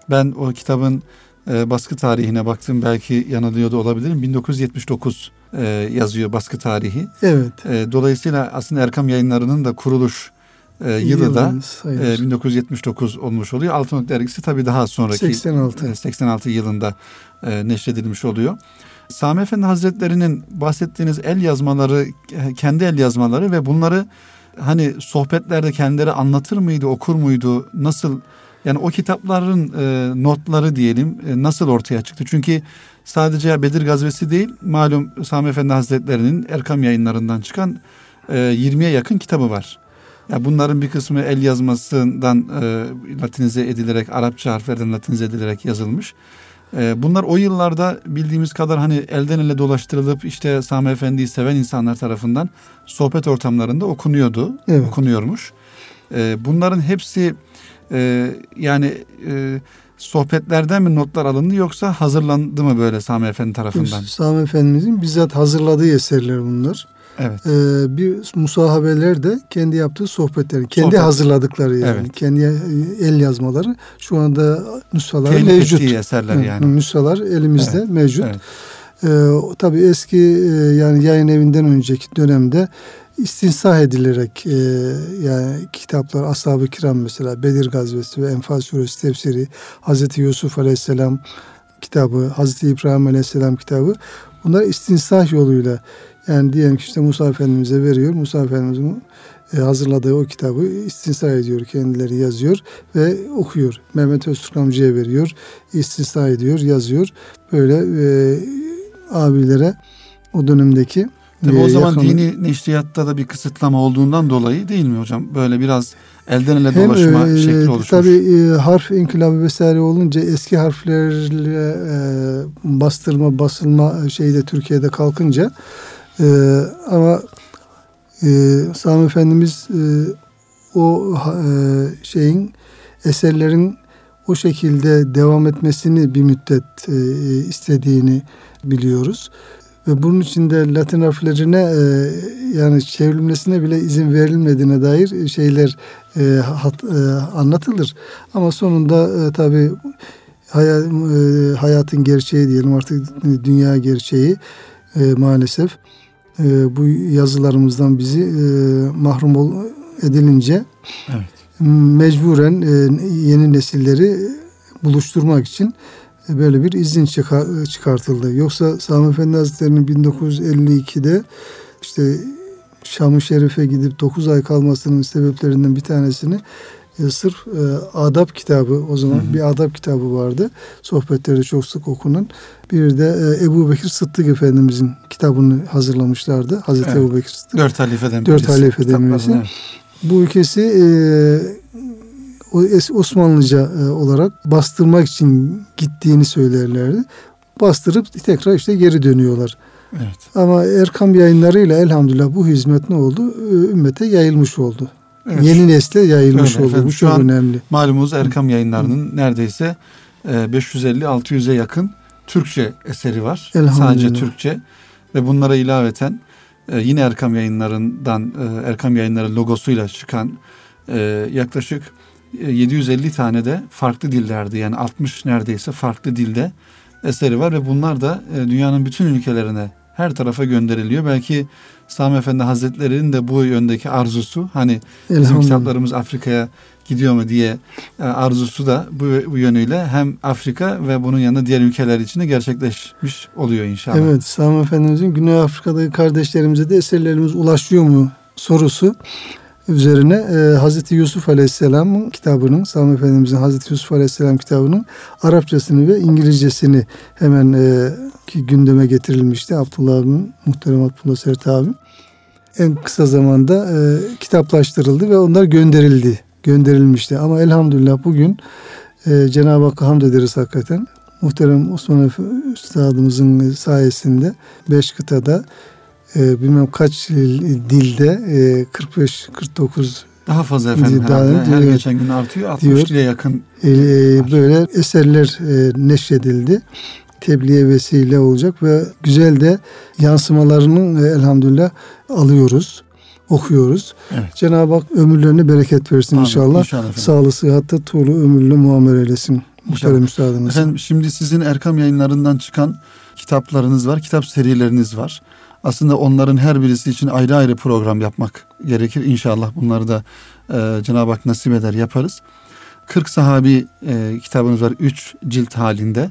Ben o kitabın e, baskı tarihine baktım belki yanılıyor da olabilirim. 1979 e, yazıyor baskı tarihi. Evet. E, dolayısıyla aslında Erkam yayınlarının da kuruluş e, yılı da e, 1979 olmuş oluyor. Altınok dergisi tabii daha sonraki 86, 86 e, yılında e, neşredilmiş oluyor. Sami Efendi Hazretleri'nin bahsettiğiniz el yazmaları, kendi el yazmaları ve bunları hani sohbetlerde kendileri anlatır mıydı, okur muydu, nasıl yani o kitapların e, notları diyelim e, nasıl ortaya çıktı? Çünkü sadece Bedir Gazvesi değil malum Sami Efendi Hazretleri'nin Erkam yayınlarından çıkan e, 20'ye yakın kitabı var. Ya bunların bir kısmı el yazmasından e, Latinize edilerek, Arapça harflerden Latinize edilerek yazılmış. E, bunlar o yıllarda bildiğimiz kadar hani elden ele dolaştırılıp işte Sami Efendi'yi seven insanlar tarafından sohbet ortamlarında okunuyordu, evet. okunuyormuş. E, bunların hepsi e, yani e, sohbetlerden mi notlar alındı yoksa hazırlandı mı böyle Sami Efendi tarafından? Sami Efendimizin bizzat hazırladığı eserler bunlar. Evet. Ee, bir musahabeler de kendi yaptığı sohbetleri, kendi Sohbet. hazırladıkları yani. Evet. Kendi el yazmaları şu anda nüshalar mevcut. eserler yani. Nüshalar elimizde evet. mevcut. Evet. Ee, tabii eski e, yani yayın evinden önceki dönemde istinsah edilerek e, yani kitaplar Ashab-ı Kiram mesela Bedir Gazvesi ve Enfal Suresi tefsiri Hazreti Yusuf Aleyhisselam kitabı Hazreti İbrahim Aleyhisselam kitabı bunlar istinsah yoluyla yani diyelim ki işte Musa Efendimiz'e veriyor. Musa Efendimiz'in e, hazırladığı o kitabı istinsa ediyor. Kendileri yazıyor ve okuyor. Mehmet Öztürk amcaya veriyor. istinsa ediyor, yazıyor. Böyle e, abilere o dönemdeki Tabii o zaman yakın... dini neşriyatta da bir kısıtlama olduğundan dolayı değil mi hocam? Böyle biraz elden ele Hem, dolaşma e, şekli oluşmuş. Tabii e, harf inkılabı vesaire olunca eski harflerle e, bastırma, basılma şeyde Türkiye'de kalkınca e, ama Ee, Sami Efendimiz e, o e, şeyin eserlerin o şekilde devam etmesini bir müddet e, istediğini biliyoruz. Ve bunun için de Latin harflerine e, yani çevrilmesine bile izin verilmediğine dair şeyler e, hat, e, anlatılır. Ama sonunda e, tabi hayat, e, hayatın gerçeği diyelim artık dünya gerçeği e, maalesef e, bu yazılarımızdan bizi e, mahrum ol, edilince evet. mecburen e, yeni nesilleri buluşturmak için e, böyle bir izin çıkar, çıkartıldı. Yoksa Sami Efendi Hazretleri'nin 1952'de işte Şam-ı Şerif'e gidip 9 ay kalmasının sebeplerinden bir tanesini e, sırf e, adab kitabı o zaman hı hı. bir adab kitabı vardı. Sohbetlerde çok sık okunan. Bir de e, Ebu Bekir Sıddık Efendimizin kitabını hazırlamışlardı. Hazreti evet. Ebu Bekir Sıddık. Dört halifeden Dört halifeden birisi. Evet. Bu ülkesi e, Osmanlıca e, olarak bastırmak için gittiğini söylerlerdi. Bastırıp tekrar işte geri dönüyorlar. Evet. Ama Erkam yayınlarıyla elhamdülillah bu hizmet ne oldu? Ümmete yayılmış oldu. Evet. Yeni nesle yayılmış Öyle oldu. Efendim, bu çok önemli. Malumunuz Erkam yayınlarının neredeyse 550-600'e yakın Türkçe eseri var. Sadece Türkçe. Ve bunlara ilaveten yine Erkam yayınlarından Erkam yayınları logosuyla çıkan yaklaşık 750 e, tane de farklı dillerde yani 60 neredeyse farklı dilde eseri var ve bunlar da e, dünyanın bütün ülkelerine her tarafa gönderiliyor. Belki Sami Efendi Hazretleri'nin de bu yöndeki arzusu hani bizim kitaplarımız Afrika'ya gidiyor mu diye e, arzusu da bu, bu yönüyle hem Afrika ve bunun yanında diğer ülkeler için de gerçekleşmiş oluyor inşallah. Evet Sami Efendimizin Güney Afrika'daki kardeşlerimize de eserlerimiz ulaşıyor mu sorusu üzerine e, Hazreti Yusuf Aleyhisselam'ın kitabının, Sami Efendimizin Hazreti Yusuf Aleyhisselam kitabının Arapçasını ve İngilizcesini hemen e, ki gündeme getirilmişti. Abdullah abim, muhterem Abdullah Sert abim. En kısa zamanda e, kitaplaştırıldı ve onlar gönderildi. Gönderilmişti. Ama elhamdülillah bugün e, Cenab-ı Hakk'a hamd ederiz hakikaten. Muhterem Osman Efe Üstadımızın sayesinde beş kıtada e, bilmem kaç dilde e, 45 49 daha fazla efendim daha, herhalde. Her diyor, geçen gün artıyor. 60 diyor, dile yakın. E, böyle eserler e, neşredildi. Tebliğe vesile olacak ve güzel de yansımalarını e, elhamdülillah alıyoruz okuyoruz. Evet. Cenab-ı Hak ömürlerine bereket versin Amin. inşallah. inşallah Sağlığı, sıhhatte, tuğlu ömürlü muamele eylesin. Muhterem müsaadenizle. Efendim şimdi sizin Erkam yayınlarından çıkan kitaplarınız var, kitap serileriniz var. Aslında onların her birisi için ayrı ayrı program yapmak gerekir. İnşallah bunları da e, Cenab-ı Hak nasip eder yaparız. 40 sahabi e, kitabımız var 3 cilt halinde.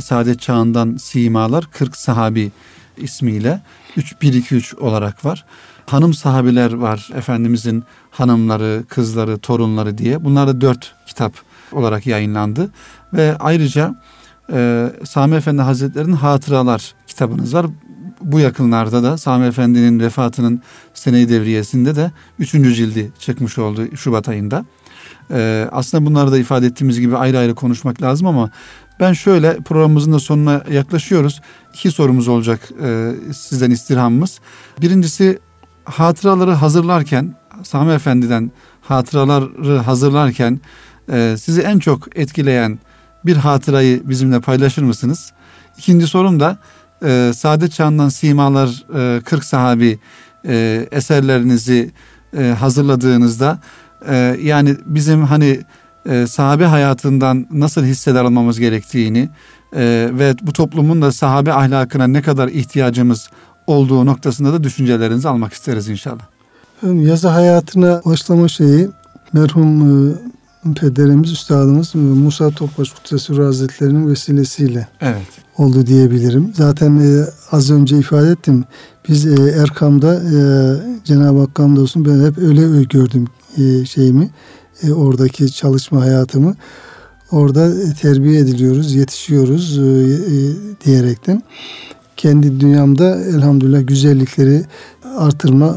Saadet çağından simalar 40 sahabi ismiyle 3 1 2 3 olarak var. Hanım sahabiler var. Efendimizin hanımları, kızları, torunları diye. Bunlar da 4 kitap olarak yayınlandı ve ayrıca e, Sami Efendi Hazretleri'nin hatıralar kitabınız var bu yakınlarda da Sami Efendi'nin vefatının seneyi devriyesinde de üçüncü cildi çıkmış oldu Şubat ayında. Ee, aslında bunları da ifade ettiğimiz gibi ayrı ayrı konuşmak lazım ama ben şöyle programımızın da sonuna yaklaşıyoruz. İki sorumuz olacak e, sizden istirhamımız. Birincisi hatıraları hazırlarken Sami Efendi'den hatıraları hazırlarken e, sizi en çok etkileyen bir hatırayı bizimle paylaşır mısınız? İkinci sorum da e, Saadet Çağı'ndan Simalar e, 40 sahabi e, eserlerinizi e, hazırladığınızda e, yani bizim hani e, sahabe hayatından nasıl hisseler almamız gerektiğini e, ve bu toplumun da sahabe ahlakına ne kadar ihtiyacımız olduğu noktasında da düşüncelerinizi almak isteriz inşallah. Yazı hayatına başlama şeyi merhum e, pederimiz, üstadımız e, Musa Topbaş Kutsesi Hazretleri'nin vesilesiyle evet. Oldu diyebilirim. Zaten e, az önce ifade ettim. Biz e, Erkam'da e, Cenab-ı Hak olsun ben hep öyle gördüm e, şeyimi. E, oradaki çalışma hayatımı. Orada e, terbiye ediliyoruz, yetişiyoruz e, e, diyerekten. Kendi dünyamda elhamdülillah güzellikleri artırma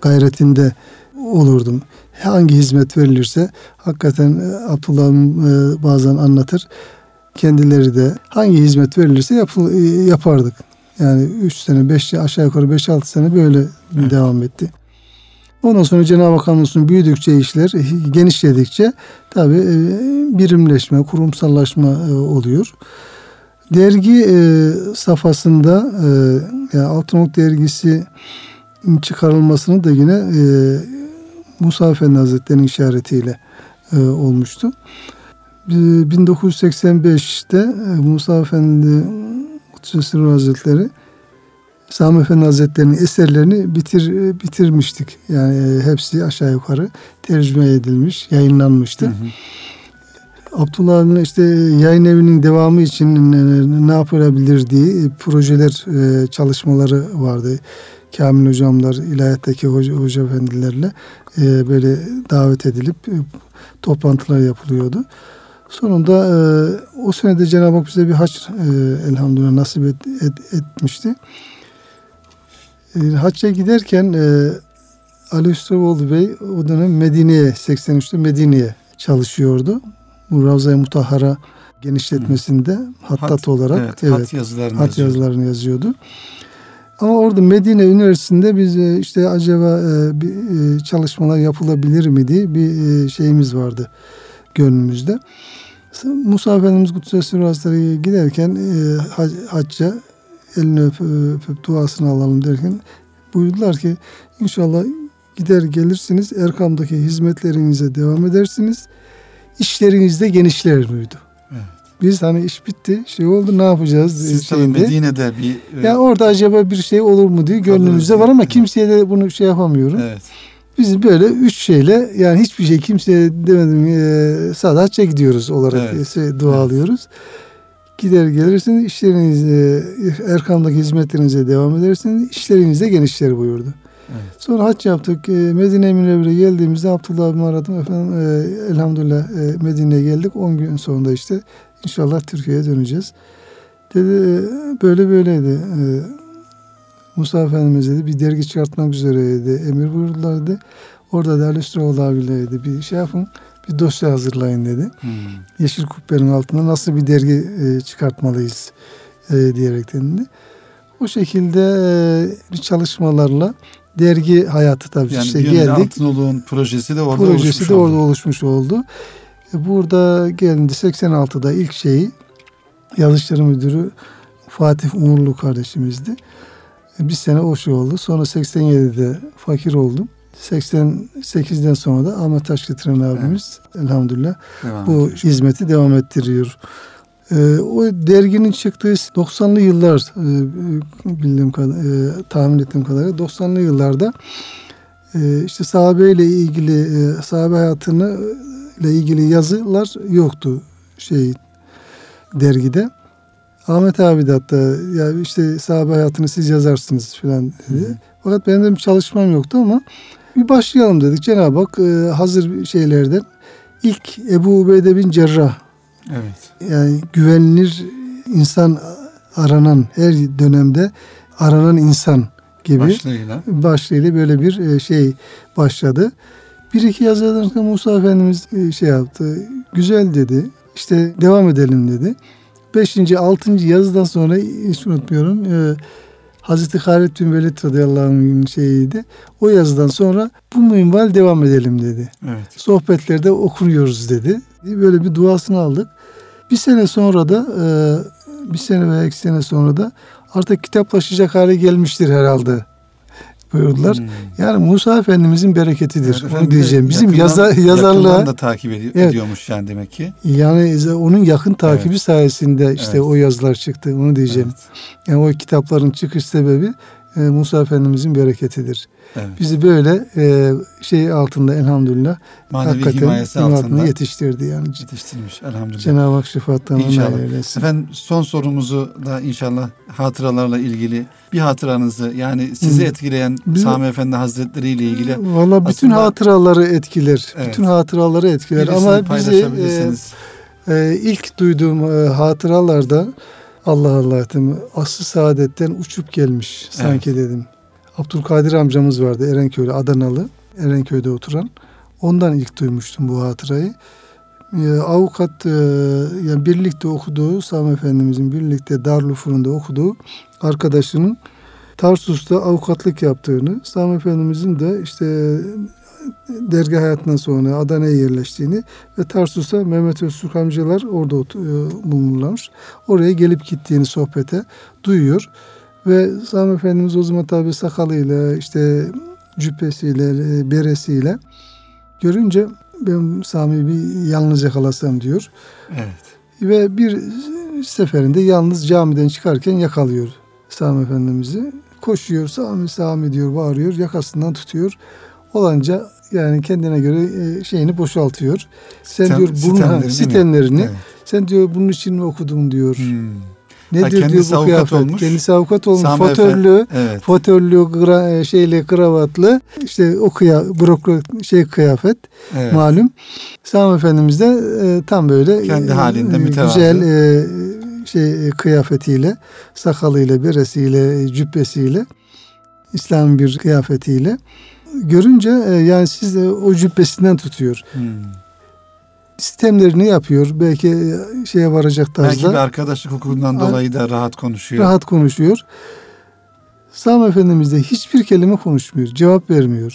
gayretinde olurdum hangi hizmet verilirse hakikaten e, Abdullah e, bazen anlatır. Kendileri de hangi hizmet verilirse yapıl, e, yapardık. Yani 3 sene, 5 aşağı yukarı 5-6 sene böyle evet. devam etti. Ondan sonra Cenab-ı Hak hamdolsun büyüdükçe işler, genişledikçe tabi e, birimleşme, kurumsallaşma e, oluyor. Dergi safhasında yani Altınok dergisi çıkarılmasını da yine Musa Efendi Hazretleri'nin işaretiyle olmuştu. 1985'te e, Musa Efendi Kutsu Hazretleri Sami Efendi Hazretleri'nin eserlerini bitir bitirmiştik. Yani e, hepsi aşağı yukarı tercüme edilmiş, yayınlanmıştı. Hı hı. Abdullah'ın işte yayın evinin devamı için ne yapılabilir diye projeler, e, çalışmaları vardı. Kamil hocamlar, ilahiyattaki hoca, hoca efendilerle e, böyle davet edilip toplantılar yapılıyordu. Sonunda o senede Cenab-ı Hak bize bir haç elhamdülillah nasip et, et, etmişti. E, hacca giderken e, Ali Üstevoğlu Bey o dönem Medine'ye 83'te Medine'ye çalışıyordu. Bu Ravza-i Mutahhara genişletmesinde hattat hat, olarak evet, evet, hat yazılarını, hat yazılarını yazıyordu. Ama orada Medine Üniversitesi'nde biz e, işte acaba e, bir e, çalışmalar yapılabilir mi diye bir şeyimiz vardı gönlümüzde. Musa Efendimiz Kutsesi Hazretleri giderken hacca elini öp, öpüp duasını alalım derken buyurdular ki inşallah gider gelirsiniz Erkam'daki hizmetlerinize devam edersiniz. İşlerinizde genişler buydu. Evet. Biz hani iş bitti, şey oldu ne yapacağız? Siz şeyinde. Medine'de bir... E, ya orada acaba bir şey olur mu diye gönlümüzde var ama kimseye de bunu şey yapamıyorum. Evet. Biz böyle üç şeyle yani hiçbir şey kimseye demedim e, sadece gidiyoruz olarak evet. dua alıyoruz. Gider gelirsiniz işlerinize, Erkam'daki hizmetlerinize devam edersiniz. işlerinizde genişler buyurdu. Evet. Sonra haç yaptık. E, Medine Münevvere geldiğimizde Abdullah abimi aradım. Efendim e, elhamdülillah e, Medine'ye geldik. 10 gün sonra işte inşallah Türkiye'ye döneceğiz. Dedi e, böyle böyleydi. E, Musa Efendimiz dedi bir dergi çıkartmak üzereydi. Emir buyurdular dedi. Orada Üstüroğlu abiyle dedi bir şey yapın bir dosya hazırlayın dedi. Hmm. Yeşil Kubbe'nin altında nasıl bir dergi e, çıkartmalıyız e, diyerek dedi. O şekilde e, bir çalışmalarla dergi hayatı tabii yani işte geldik. Altınoluk'un projesi de orada projesi oluşmuş de orada oldu. oluşmuş oldu. E, burada geldi 86'da ilk şeyi yazışları müdürü Fatih Uğurlu kardeşimizdi. Bir sene o şey oldu. Sonra 87'de fakir oldum. 88'den sonra da Ahmet Taş getiren abimiz evet. elhamdülillah devam bu ediyor. hizmeti devam ettiriyor. Ee, o derginin çıktığı 90'lı yıllar e, bildiğim kadar, e, tahmin ettiğim kadarıyla 90'lı yıllarda e, işte sahabe ile ilgili e, sahabe hayatını ile ilgili yazılar yoktu şey dergide. Ahmet abi de hatta ya işte sahabe hayatını siz yazarsınız falan dedi. Hı. Fakat benim de bir çalışmam yoktu ama bir başlayalım dedik. Cenab-ı Hak e, hazır şeylerden ilk Ebu Ubeyde bin Cerrah evet. yani güvenilir insan aranan her dönemde aranan insan gibi başlığıyla, başlığıyla böyle bir e, şey başladı. Bir iki yazıdan sonra Musa Efendimiz e, şey yaptı. Güzel dedi. İşte devam edelim dedi. Beşinci, altıncı yazıdan sonra hiç unutmuyorum. E, Hazreti Halid bin Velid radıyallahu anh'ın şeyiydi. O yazıdan sonra bu minval devam edelim dedi. Evet. Sohbetlerde okunuyoruz dedi. Böyle bir duasını aldık. Bir sene sonra da e, bir sene veya iki sene sonra da artık kitaplaşacak hale gelmiştir herhalde buyurdular. Hmm. Yani Musa Efendimizin bereketidir. Evet, onu diyeceğim. Bizim yaza, yazarlığa da takip ed- evet, ediyormuş yani demek ki. Yani onun yakın takibi evet. sayesinde işte evet. o yazılar çıktı. Onu diyeceğim. Evet. Yani o kitapların çıkış sebebi e, Musa Efendimizin bereketidir. Evet. Bizi böyle e, şey altında elhamdülillah Manevi hakikaten himayesi altında yetiştirdi yani. Yetiştirmiş elhamdülillah. Cenab-ı Hak şifattan İnşallah. eylesin. Efendim son sorumuzu da inşallah hatıralarla ilgili bir hatıranızı yani sizi Hı. etkileyen Biz, Sami Efendi Hazretleri ile ilgili. Valla bütün hatıraları etkiler. Evet. Bütün hatıraları etkiler. Ama bizi e, e, ilk duyduğum e, hatıralarda Allah Allah dedim. Aslı saadetten uçup gelmiş sanki evet. dedim. Abdülkadir amcamız vardı Erenköy'de Adanalı. Erenköy'de oturan. Ondan ilk duymuştum bu hatırayı. Ee, avukat e, yani birlikte okuduğu Sami Efendimizin birlikte Darülfünun'da okuduğu arkadaşının Tarsus'ta avukatlık yaptığını, Sami Efendimizin de işte dergi hayatından sonra Adana'ya yerleştiğini ve Tarsus'ta Mehmet Öztürk amcalar orada e, bulunurlar. Oraya gelip gittiğini sohbete duyuyor. Ve Sami Efendimiz o zaman tabi sakalıyla işte cübbesiyle, e, beresiyle görünce ben Sami bir yalnız yakalasam diyor. Evet. Ve bir seferinde yalnız camiden çıkarken yakalıyor Sami Efendimiz'i. Koşuyor Sami Sami diyor bağırıyor yakasından tutuyor. Olanca yani kendine göre e, şeyini boşaltıyor. Sen Sitem, diyor bunu sitemlerini, sitemlerini evet. sen diyor bunun için mi okudum diyor. Hmm. Nedir Ha, diyor bu kıyafet? olmuş. Kendisi avukat olmuş. Sami Fotörlü, Evet. fotörlü gra- şeyle kravatlı işte o kıya, bürokrat şey kıyafet evet. malum. Sami Efendimiz de e, tam böyle Kendi e, halinde e, mütevazı. güzel e, şey e, kıyafetiyle, sakalıyla, beresiyle, e, cübbesiyle İslam bir kıyafetiyle görünce e, yani siz de o cübbesinden tutuyor. Hmm. Sistemlerini yapıyor. Belki e, şeye varacak Belki bir tarzda arkadaşlık hukukundan Ay- dolayı da rahat konuşuyor. rahat konuşuyor. Sami Efendimiz de hiçbir kelime konuşmuyor. Cevap vermiyor.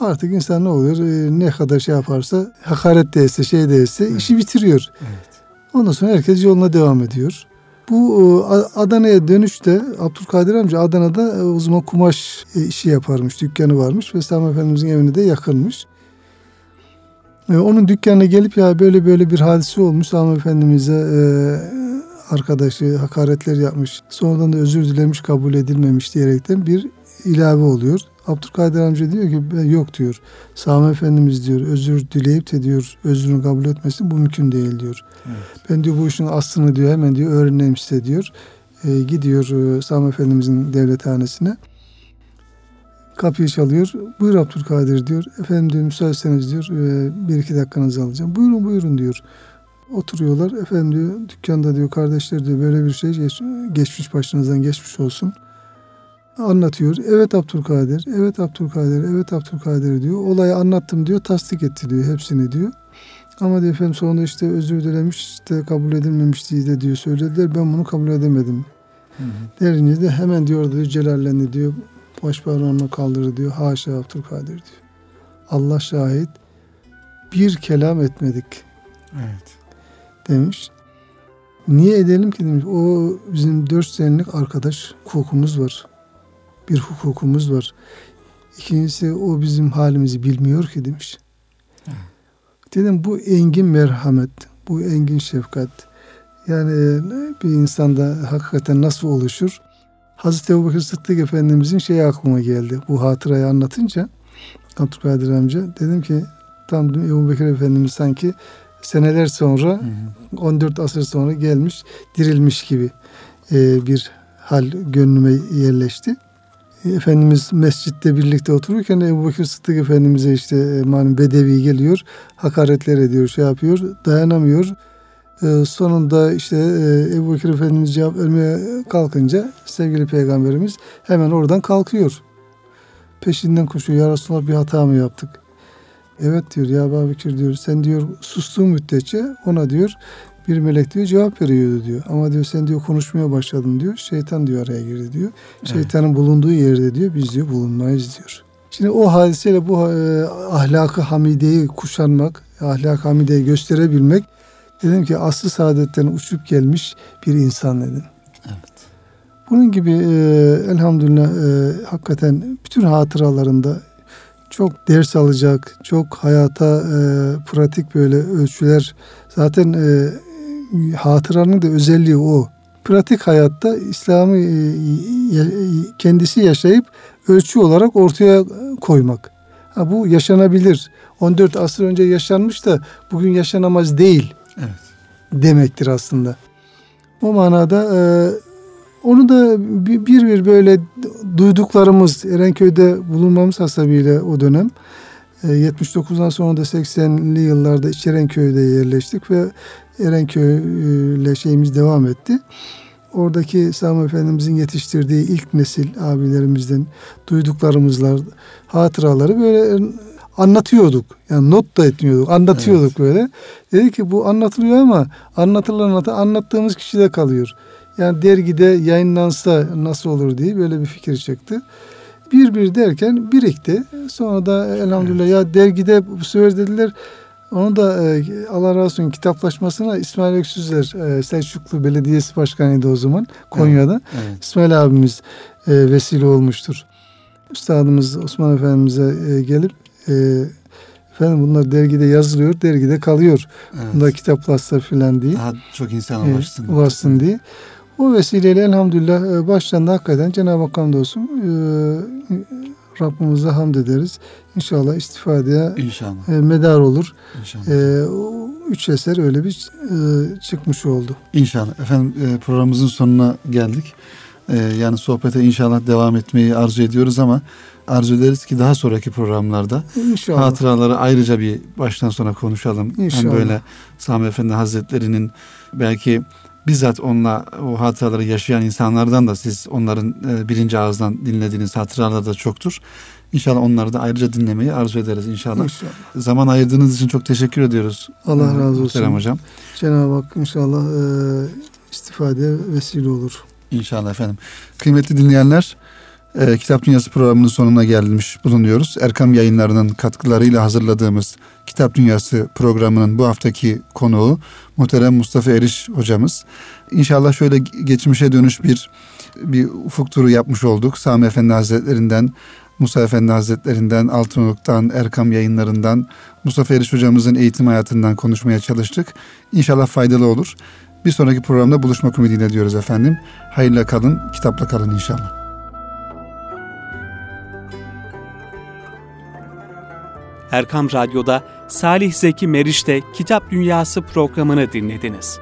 Artık insan ne oluyor? e, ne kadar şey yaparsa hakaret değilse şey değilse Evet. işi bitiriyor. Evet. Ondan sonra herkes yoluna devam ediyor. Bu e, Adana'ya dönüşte Abdülkadir amca Adana'da o zaman kumaş işi yaparmış, dükkanı varmış ve Sami Efendimizin evine de yakınmış. E, Onun dükkanına gelip ya böyle böyle bir hadise olmuş Sami Efendimiz'e e, arkadaşı hakaretler yapmış. Sonradan da özür dilemiş kabul edilmemiş diyerekten bir ilave oluyor. Abdülkadir amca diyor ki "Ben- yok diyor. Sami Efendimiz diyor özür dileyip de diyor özrünü kabul etmesi bu mümkün değil diyor. Evet. Ben diyor bu işin aslını diyor hemen diyor öğreneyim size diyor. E, gidiyor e, Sami Efendimizin devlethanesine. Kapıyı çalıyor. Buyur Abdülkadir diyor. Efendim diyor müsaitseniz diyor e, bir iki dakikanızı alacağım. Buyurun buyurun diyor. Oturuyorlar. Efendim diyor dükkanda diyor kardeşler diyor böyle bir şey geç- geçmiş başınızdan geçmiş olsun. Anlatıyor. Evet Abdülkadir, evet Abdülkadir, evet Abdülkadir diyor. Olayı anlattım diyor, tasdik etti diyor hepsini diyor. Ama diyor efendim sonunda işte özür dilemiş, işte kabul edilmemiş diye de diyor söylediler. Ben bunu kabul edemedim. Hı hı. Derince de hemen diyor diyor celallendi diyor. Baş parmağını kaldırdı diyor. Haşa Abdülkadir diyor. Allah şahit bir kelam etmedik Evet. demiş. Niye edelim ki demiş. O bizim dört senelik arkadaş hukukumuz var. Bir hukukumuz var. İkincisi o bizim halimizi bilmiyor ki demiş. Dedim bu engin merhamet, bu engin şefkat. Yani bir insanda hakikaten nasıl oluşur? Hazreti Ebubekir Sıddık Efendimizin şeyi aklıma geldi. Bu hatırayı anlatınca Abdülkadir amca dedim ki tam Ebu Bekir Efendimiz sanki seneler sonra Hı hı. 14 asır sonra gelmiş dirilmiş gibi e, bir hal gönlüme yerleşti. E, Efendimiz mescitte birlikte otururken Ebu Bekir Sıddık Efendimiz'e işte e, bedevi geliyor. Hakaretler ediyor şey yapıyor dayanamıyor. E, sonunda işte e, Ebu Bekir Efendimiz cevap vermeye kalkınca sevgili peygamberimiz hemen oradan kalkıyor. Peşinden koşuyor. Ya Resulallah bir hata mı yaptık? Evet diyor ya Ebu Bekir diyor sen diyor sustuğun müddetçe ona diyor bir melek diyor cevap veriyordu diyor. Ama diyor sen diyor konuşmaya başladın diyor. Şeytan diyor araya girdi diyor. Şeytanın bulunduğu yerde diyor biz diyor bulunmayız diyor. Şimdi o hadiseyle bu e, ahlakı hamideyi kuşanmak, ahlak hamideyi gösterebilmek dedim ki aslı saadetten uçup gelmiş bir insan dedim. Evet. Bunun gibi e, elhamdülillah e, hakikaten bütün hatıralarında çok ders alacak, çok hayata e, pratik böyle ölçüler. Zaten e, hatıranın da özelliği o. Pratik hayatta İslam'ı e, kendisi yaşayıp ölçü olarak ortaya koymak. Ha, bu yaşanabilir. 14 asır önce yaşanmış da bugün yaşanamaz değil Evet. demektir aslında. O manada e, onu da bir bir, böyle duyduklarımız Erenköy'de bulunmamız hasebiyle o dönem e, 79'dan sonra da 80'li yıllarda Erenköy'de yerleştik ve Erenköy ile şeyimiz devam etti. Oradaki Sami Efendimizin yetiştirdiği ilk nesil abilerimizden duyduklarımızla hatıraları böyle anlatıyorduk. Yani not da etmiyorduk. Anlatıyorduk böyle. Dedi ki bu anlatılıyor ama anlatılan anlat- anlattığımız kişide kalıyor. Yani dergide yayınlansa nasıl olur diye böyle bir fikir çıktı. Bir bir derken birikti. Sonra da elhamdülillah evet. ya dergide bu sefer dediler onu da e, Allah razı olsun kitaplaşmasına İsmail Öksüzler e, Selçuklu Belediyesi Başkanıydı o zaman Konya'da. Evet, evet. İsmail abimiz e, vesile olmuştur. Üstadımız Osman Efendimiz'e e, gelip e, efendim bunlar dergide yazılıyor, dergide kalıyor. Evet. Bunlar kitaplaşsa filan diye. Daha çok insan ulaşsın. E, ulaşsın diye. O vesileyle elhamdülillah e, baştan da hakikaten Cenab-ı Hak olsun e, Rabbimize hamd ederiz. İnşallah istifadeye İnşallah. E, medar olur. İnşallah. E, o üç eser öyle bir e, çıkmış oldu. İnşallah. Efendim e, programımızın sonuna geldik. E, yani sohbete inşallah devam etmeyi arzu ediyoruz ama arzu ederiz ki daha sonraki programlarda İnşallah. hatıraları ayrıca bir baştan sona konuşalım. İnşallah. Hem böyle Sami Efendi Hazretleri'nin belki bizzat onunla o hatıraları yaşayan insanlardan da siz onların e, birinci ağızdan dinlediğiniz hatıralar da çoktur. İnşallah onları da ayrıca dinlemeyi arzu ederiz inşallah. inşallah. Zaman ayırdığınız için çok teşekkür ediyoruz. Allah e, razı olsun. hocam. Cenab-ı Hak inşallah e, istifadeye vesile olur. İnşallah efendim. Kıymetli dinleyenler e, Kitap Dünyası programının sonuna gelmiş bulunuyoruz. Erkam yayınlarının katkılarıyla hazırladığımız Kitap Dünyası programının bu haftaki konuğu muhterem Mustafa Eriş hocamız. İnşallah şöyle geçmişe dönüş bir bir ufuk turu yapmış olduk. Sami Efendi Hazretlerinden, Musa Efendi Hazretlerinden, Altınoluk'tan, Erkam yayınlarından, Mustafa Eriş hocamızın eğitim hayatından konuşmaya çalıştık. İnşallah faydalı olur. Bir sonraki programda buluşmak ümidiyle diyoruz efendim. Hayırla kalın, kitapla kalın inşallah. Erkam Radyo'da Salih Zeki Meriç'te Kitap Dünyası programını dinlediniz.